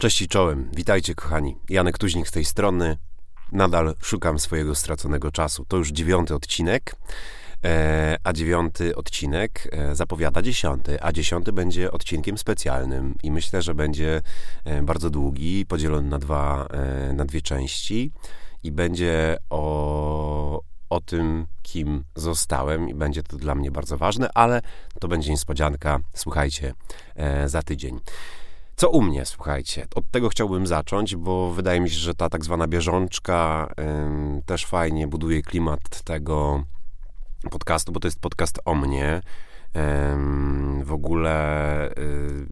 Cześć i czołem, witajcie kochani. Janek Tuźnik z tej strony. Nadal szukam swojego straconego czasu. To już dziewiąty odcinek, e, a dziewiąty odcinek e, zapowiada dziesiąty, a dziesiąty będzie odcinkiem specjalnym i myślę, że będzie e, bardzo długi, podzielony na, dwa, na dwie części i będzie o, o tym, kim zostałem i będzie to dla mnie bardzo ważne, ale to będzie niespodzianka. Słuchajcie, za tydzień. Co u mnie, słuchajcie? Od tego chciałbym zacząć, bo wydaje mi się, że ta tak zwana bieżączka też fajnie buduje klimat tego podcastu, bo to jest podcast o mnie. W ogóle y,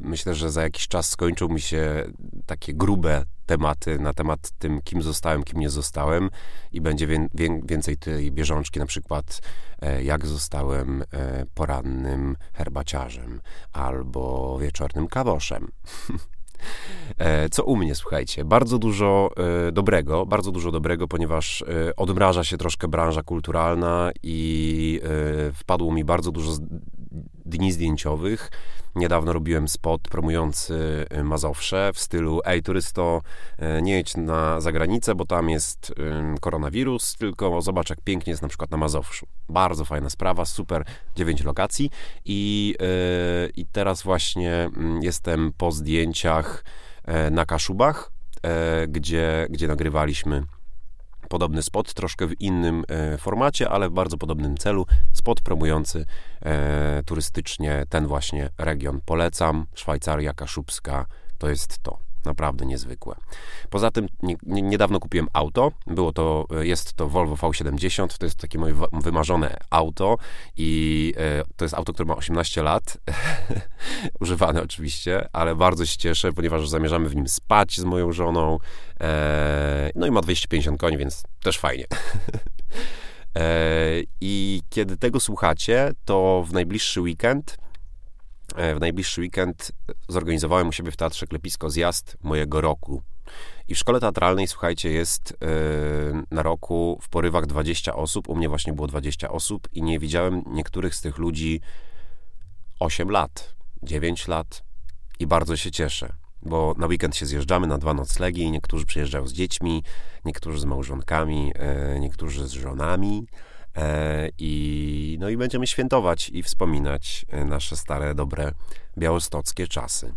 myślę, że za jakiś czas skończą mi się takie grube tematy na temat tym, kim zostałem, kim nie zostałem i będzie wie, wie, więcej tej bieżączki, na przykład e, jak zostałem e, porannym herbaciarzem albo wieczornym kawoszem. E, co u mnie, słuchajcie, bardzo dużo dobrego, bardzo dużo dobrego, ponieważ odmraża się troszkę branża kulturalna i wpadło mi bardzo dużo dni zdjęciowych. Niedawno robiłem spot promujący y, Mazowsze w stylu ej turysto, y, nie jedź na zagranicę, bo tam jest koronawirus, tylko zobacz jak pięknie jest na przykład na Mazowszu. Bardzo fajna sprawa, super, dziewięć lokacji i, y, i teraz właśnie mm, jestem po zdjęciach e, na Kaszubach, e, gdzie, gdzie nagrywaliśmy podobny spot, troszkę w innym e, formacie, ale w bardzo podobnym celu. Spot promujący e, turystycznie ten właśnie region. Polecam. Szwajcaria Kaszubska to jest to. Naprawdę niezwykłe. Poza tym nie, nie, niedawno kupiłem auto. Było to, jest to Volvo V70. To jest takie moje wymarzone auto i e, to jest auto, które ma 18 lat. Używane oczywiście, ale bardzo się cieszę, ponieważ zamierzamy w nim spać z moją żoną. E, no i ma 250 koni, więc też fajnie. e, I kiedy tego słuchacie, to w najbliższy weekend E, w najbliższy weekend zorganizowałem u siebie w Teatrze Klepisko zjazd mojego roku. I w szkole teatralnej, słuchajcie, jest yy, na roku w porywach 20 osób. U mnie właśnie było 20 osób i nie widziałem niektórych z tych ludzi 8 lat, 9 lat i bardzo się cieszę, bo na weekend się zjeżdżamy na dwa noclegi. Niektórzy przyjeżdżają z dziećmi, niektórzy z małżonkami, yy, niektórzy z żonami. E, I, no i będziemy świętować i wspominać e, nasze stare, dobre białostockie czasy.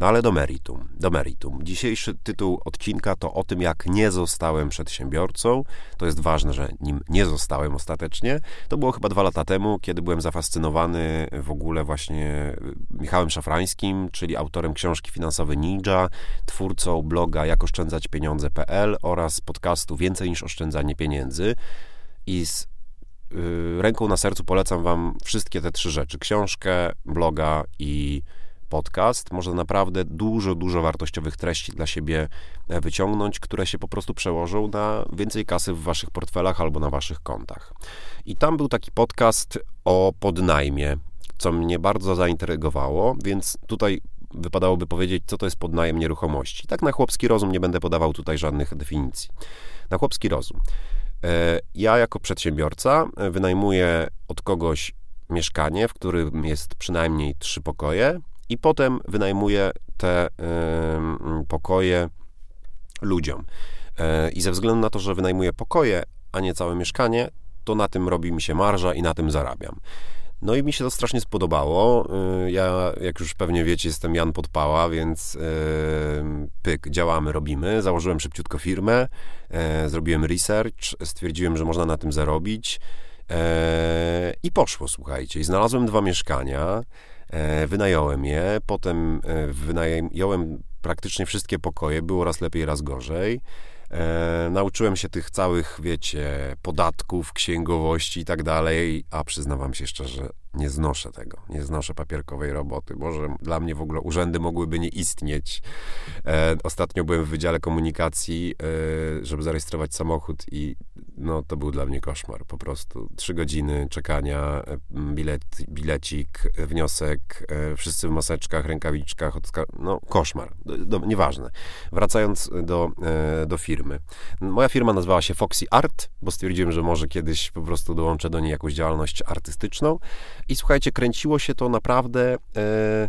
No ale do meritum, do meritum. Dzisiejszy tytuł odcinka to o tym, jak nie zostałem przedsiębiorcą. To jest ważne, że nim nie zostałem ostatecznie. To było chyba dwa lata temu, kiedy byłem zafascynowany w ogóle właśnie Michałem Szafrańskim, czyli autorem książki Finansowy Ninja, twórcą bloga jakoszczędzaćpieniądze.pl oraz podcastu Więcej niż oszczędzanie pieniędzy. I z ręką na sercu polecam Wam wszystkie te trzy rzeczy: książkę, bloga i podcast. Można naprawdę dużo, dużo wartościowych treści dla siebie e, wyciągnąć, które się po prostu przełożą na więcej kasy w Waszych portfelach albo na Waszych kontach. I tam był taki podcast o podnajmie, co mnie bardzo zaintrygowało, więc tutaj wypadałoby powiedzieć, co to jest podnajem nieruchomości. Tak na chłopski rozum nie będę podawał tutaj żadnych definicji. Na chłopski rozum. E, ja jako przedsiębiorca e, wynajmuję od kogoś mieszkanie, w którym jest przynajmniej trzy pokoje i potem wynajmuję te pokoje ludziom. E, I ze względu na to, że wynajmuję pokoje, a nie całe mieszkanie, to na tym robi mi się marża i na tym zarabiam. No i mi się to strasznie spodobało. Y, ja, jak już pewnie wiecie, jestem Jan Podpała, więc pyk, działamy, robimy. Założyłem szybciutko firmę, yy, zrobiłem research, stwierdziłem, że można na tym zarobić yy, i poszło, słuchajcie. I znalazłem dwa mieszkania, wynająłem je, potem wynająłem praktycznie wszystkie pokoje, było raz lepiej, raz gorzej. E, nauczyłem się tych całych, wiecie, podatków, księgowości i tak dalej, a przyznawam się szczerze, nie znoszę tego, nie znoszę papierkowej roboty. Może dla mnie w ogóle urzędy mogłyby nie istnieć. E, ostatnio byłem w Wydziale Komunikacji, e, żeby zarejestrować samochód i no, to był dla mnie koszmar. Po prostu trzy godziny czekania, e, bilet, bilecik, wniosek, e, wszyscy w maseczkach, rękawiczkach, no koszmar. Do, do, nieważne. Wracając do, e, do firmy. Moja firma nazywała się Foxy Art, bo stwierdziłem, że może kiedyś po prostu dołączę do niej jakąś działalność artystyczną. I słuchajcie, kręciło się to naprawdę, e,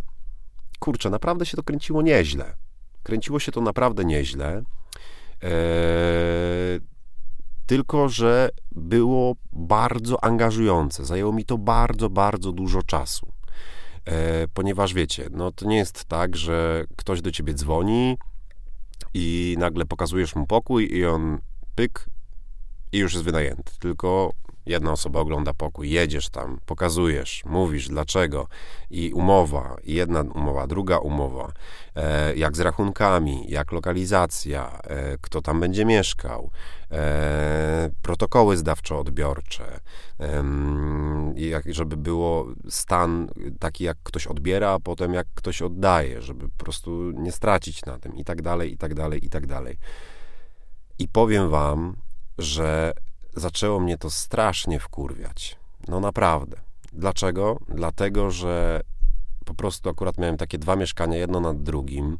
kurczę, naprawdę się to kręciło nieźle. Kręciło się to naprawdę nieźle. E, tylko, że było bardzo angażujące. Zajęło mi to bardzo, bardzo dużo czasu. E, ponieważ wiecie, no to nie jest tak, że ktoś do ciebie dzwoni i nagle pokazujesz mu pokój i on pyk i już jest wynajęty. Tylko jedna osoba ogląda pokój, jedziesz tam, pokazujesz, mówisz dlaczego i umowa, jedna umowa, druga umowa, e, jak z rachunkami, jak lokalizacja, e, kto tam będzie mieszkał, e, protokoły zdawczo-odbiorcze, żeby było stan taki, jak ktoś odbiera, a potem jak ktoś oddaje, żeby po prostu nie stracić na tym i tak dalej, i tak dalej, i tak dalej. I powiem wam, że zaczęło mnie to strasznie wkurwiać. No naprawdę. Dlaczego? Dlatego, że po prostu akurat miałem takie dwa mieszkania, jedno nad drugim,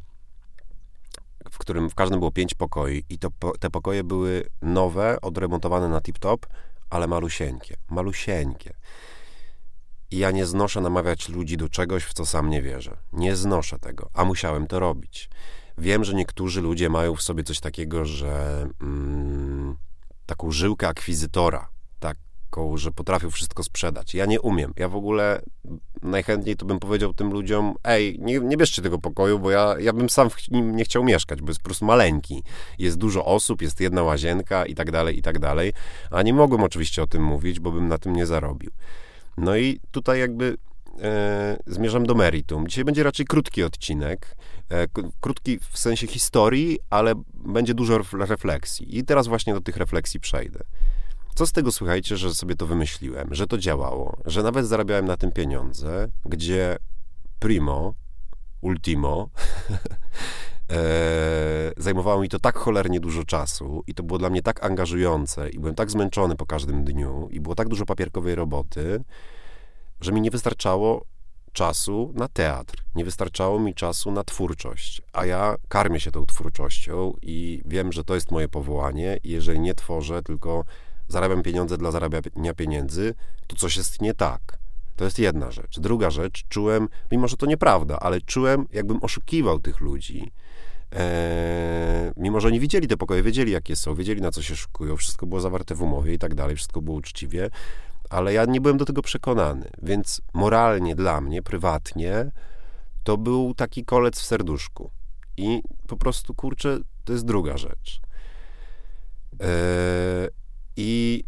w którym w każdym było pięć pokoi i to, te pokoje były nowe, odremontowane na tip-top, ale malusieńkie. Malusieńkie. I ja nie znoszę namawiać ludzi do czegoś, w co sam nie wierzę. Nie znoszę tego, a musiałem to robić. Wiem, że niektórzy ludzie mają w sobie coś takiego, że mm, taką żyłkę akwizytora, taką, że potrafią wszystko sprzedać. Ja nie umiem. Ja w ogóle najchętniej to bym powiedział tym ludziom, ej, nie, nie bierzcie tego pokoju, bo ja, ja bym sam w nim nie chciał mieszkać, bo jest po prostu maleńki. Jest dużo osób, jest jedna łazienka i tak dalej, i tak dalej. A nie mogłem oczywiście o tym mówić, bo bym na tym nie zarobił. No i tutaj jakby e, zmierzam do meritum. Dzisiaj będzie raczej krótki odcinek, krótki w sensie historii, ale będzie dużo refleksji. I teraz właśnie do tych refleksji przejdę. Co z tego słuchajcie, że sobie to wymyśliłem, że to działało, że nawet zarabiałem na tym pieniądze, gdzie primo, ultimo, e, zajmowało mi to tak cholernie dużo czasu i to było dla mnie tak angażujące i byłem tak zmęczony po każdym dniu i było tak dużo papierkowej roboty, że mi nie wystarczało czasu na teatr, nie wystarczało mi czasu na twórczość, a ja karmię się tą twórczością i wiem, że to jest moje powołanie jeżeli nie tworzę, tylko zarabiam pieniądze dla zarabiania pieniędzy, to coś jest nie tak. To jest jedna rzecz. Druga rzecz, czułem, mimo że to nieprawda, ale czułem, jakbym oszukiwał tych ludzi. Eee, mimo, że oni widzieli te pokoje, wiedzieli jakie są, wiedzieli na co się szukują, wszystko było zawarte w umowie i tak dalej, wszystko było uczciwie, ale ja nie byłem do tego przekonany, więc moralnie dla mnie, prywatnie, to był taki kolec w serduszku. I po prostu, kurczę, to jest druga rzecz. Eee, I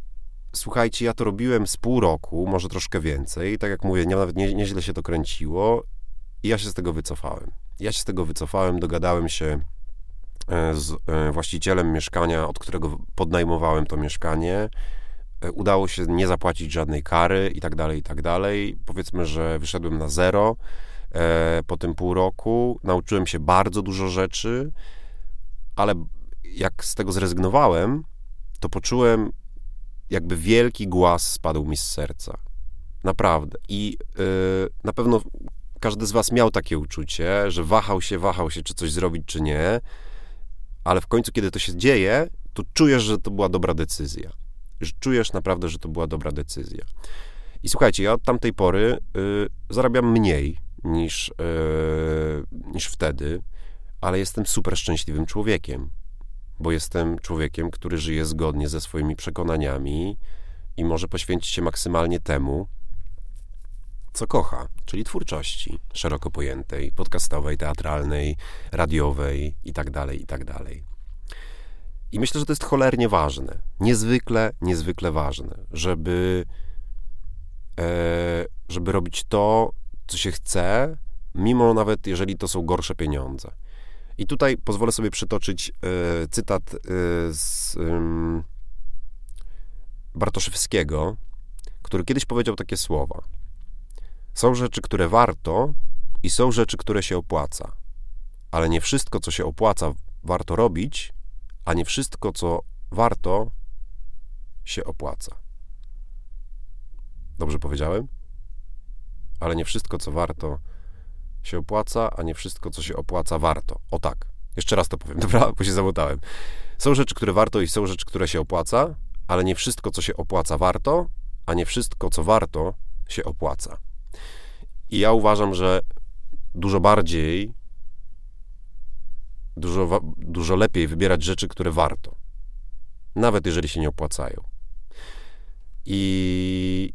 słuchajcie, ja to robiłem z pół roku, może troszkę więcej. Tak jak mówię, nie, nawet nie, nieźle się to kręciło i ja się z tego wycofałem. Ja się z tego wycofałem, dogadałem się e, z e, właścicielem mieszkania, od którego podnajmowałem to mieszkanie. E, udało się nie zapłacić żadnej kary i tak dalej, i tak dalej. Powiedzmy, że wyszedłem na zero po tym pół roku. Nauczyłem się bardzo dużo rzeczy, ale jak z tego zrezygnowałem, to poczułem, jakby wielki głaz spadł mi z serca. Naprawdę. I yy, na pewno każdy z Was miał takie uczucie, że wahał się, wahał się, czy coś zrobić, czy nie, ale w końcu, kiedy to się dzieje, to czujesz, że to była dobra decyzja. Czujesz naprawdę, że to była dobra decyzja. I słuchajcie, ja od tamtej pory y, zarabiam mniej niż, y, niż wtedy, ale jestem super szczęśliwym człowiekiem, bo jestem człowiekiem, który żyje zgodnie ze swoimi przekonaniami i może poświęcić się maksymalnie temu, co kocha, czyli twórczości szeroko pojętej, podcastowej, teatralnej, radiowej itd., tak itd. I myślę, że to jest cholernie ważne, niezwykle, niezwykle ważne, żeby, e, żeby robić to, co się chce, mimo nawet jeżeli to są gorsze pieniądze. I tutaj pozwolę sobie przytoczyć e, cytat e, z Bartoszewskiego, który kiedyś powiedział takie słowa. Są rzeczy, które warto i są rzeczy, które się opłaca. Ale nie wszystko, co się opłaca, warto robić, a nie wszystko, co warto, się opłaca. Dobrze powiedziałem? Ale nie wszystko, co warto, się opłaca, a nie wszystko, co się opłaca, warto. O tak. Jeszcze raz to powiem, dobra, bo się zamotałem. Są rzeczy, które warto i są rzeczy, które się opłaca, ale nie wszystko, co się opłaca, warto, a nie wszystko, co warto, się opłaca. I ja uważam, że dużo bardziej Dużo, dużo lepiej wybierać rzeczy, które warto. Nawet jeżeli się nie opłacają. I,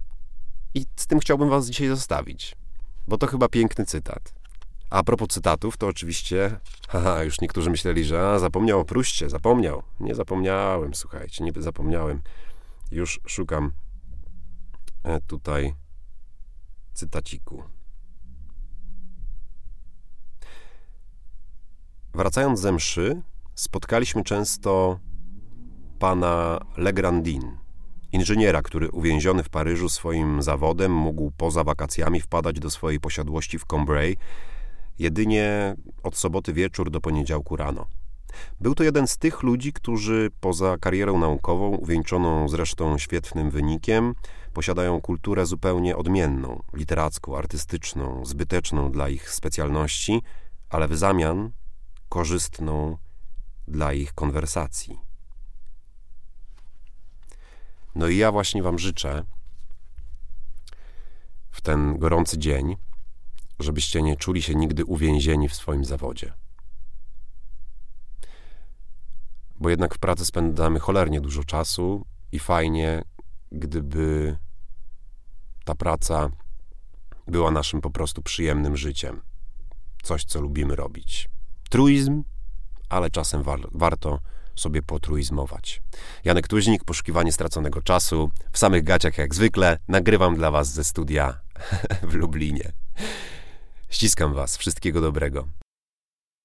I z tym chciałbym Was dzisiaj zostawić, bo to chyba piękny cytat. A propos cytatów, to oczywiście, haha, już niektórzy myśleli, że a, zapomniał o Pruście, zapomniał. Nie zapomniałem, słuchajcie, nie zapomniałem. Już szukam e, tutaj cytaciku. Wracając ze mszy, spotkaliśmy często pana Legrandin, inżyniera, który uwięziony w Paryżu swoim zawodem mógł poza wakacjami wpadać do swojej posiadłości w Combray jedynie od soboty wieczór do poniedziałku rano. Był to jeden z tych ludzi, którzy poza karierą naukową, uwieńczoną zresztą świetnym wynikiem, posiadają kulturę zupełnie odmienną, literacką, artystyczną, zbyteczną dla ich specjalności, ale w zamian korzystną dla ich konwersacji. No i ja właśnie Wam życzę w ten gorący dzień, żebyście nie czuli się nigdy uwięzieni w swoim zawodzie. Bo jednak w pracy spędzamy cholernie dużo czasu i fajnie, gdyby ta praca była naszym po prostu przyjemnym życiem. Coś, co lubimy robić. Truizm, ale czasem war warto sobie potruizmować. Janek Tuźnik, poszukiwanie straconego czasu. W samych gaciach jak zwykle nagrywam dla Was ze studia w Lublinie. Ściskam Was. Wszystkiego dobrego.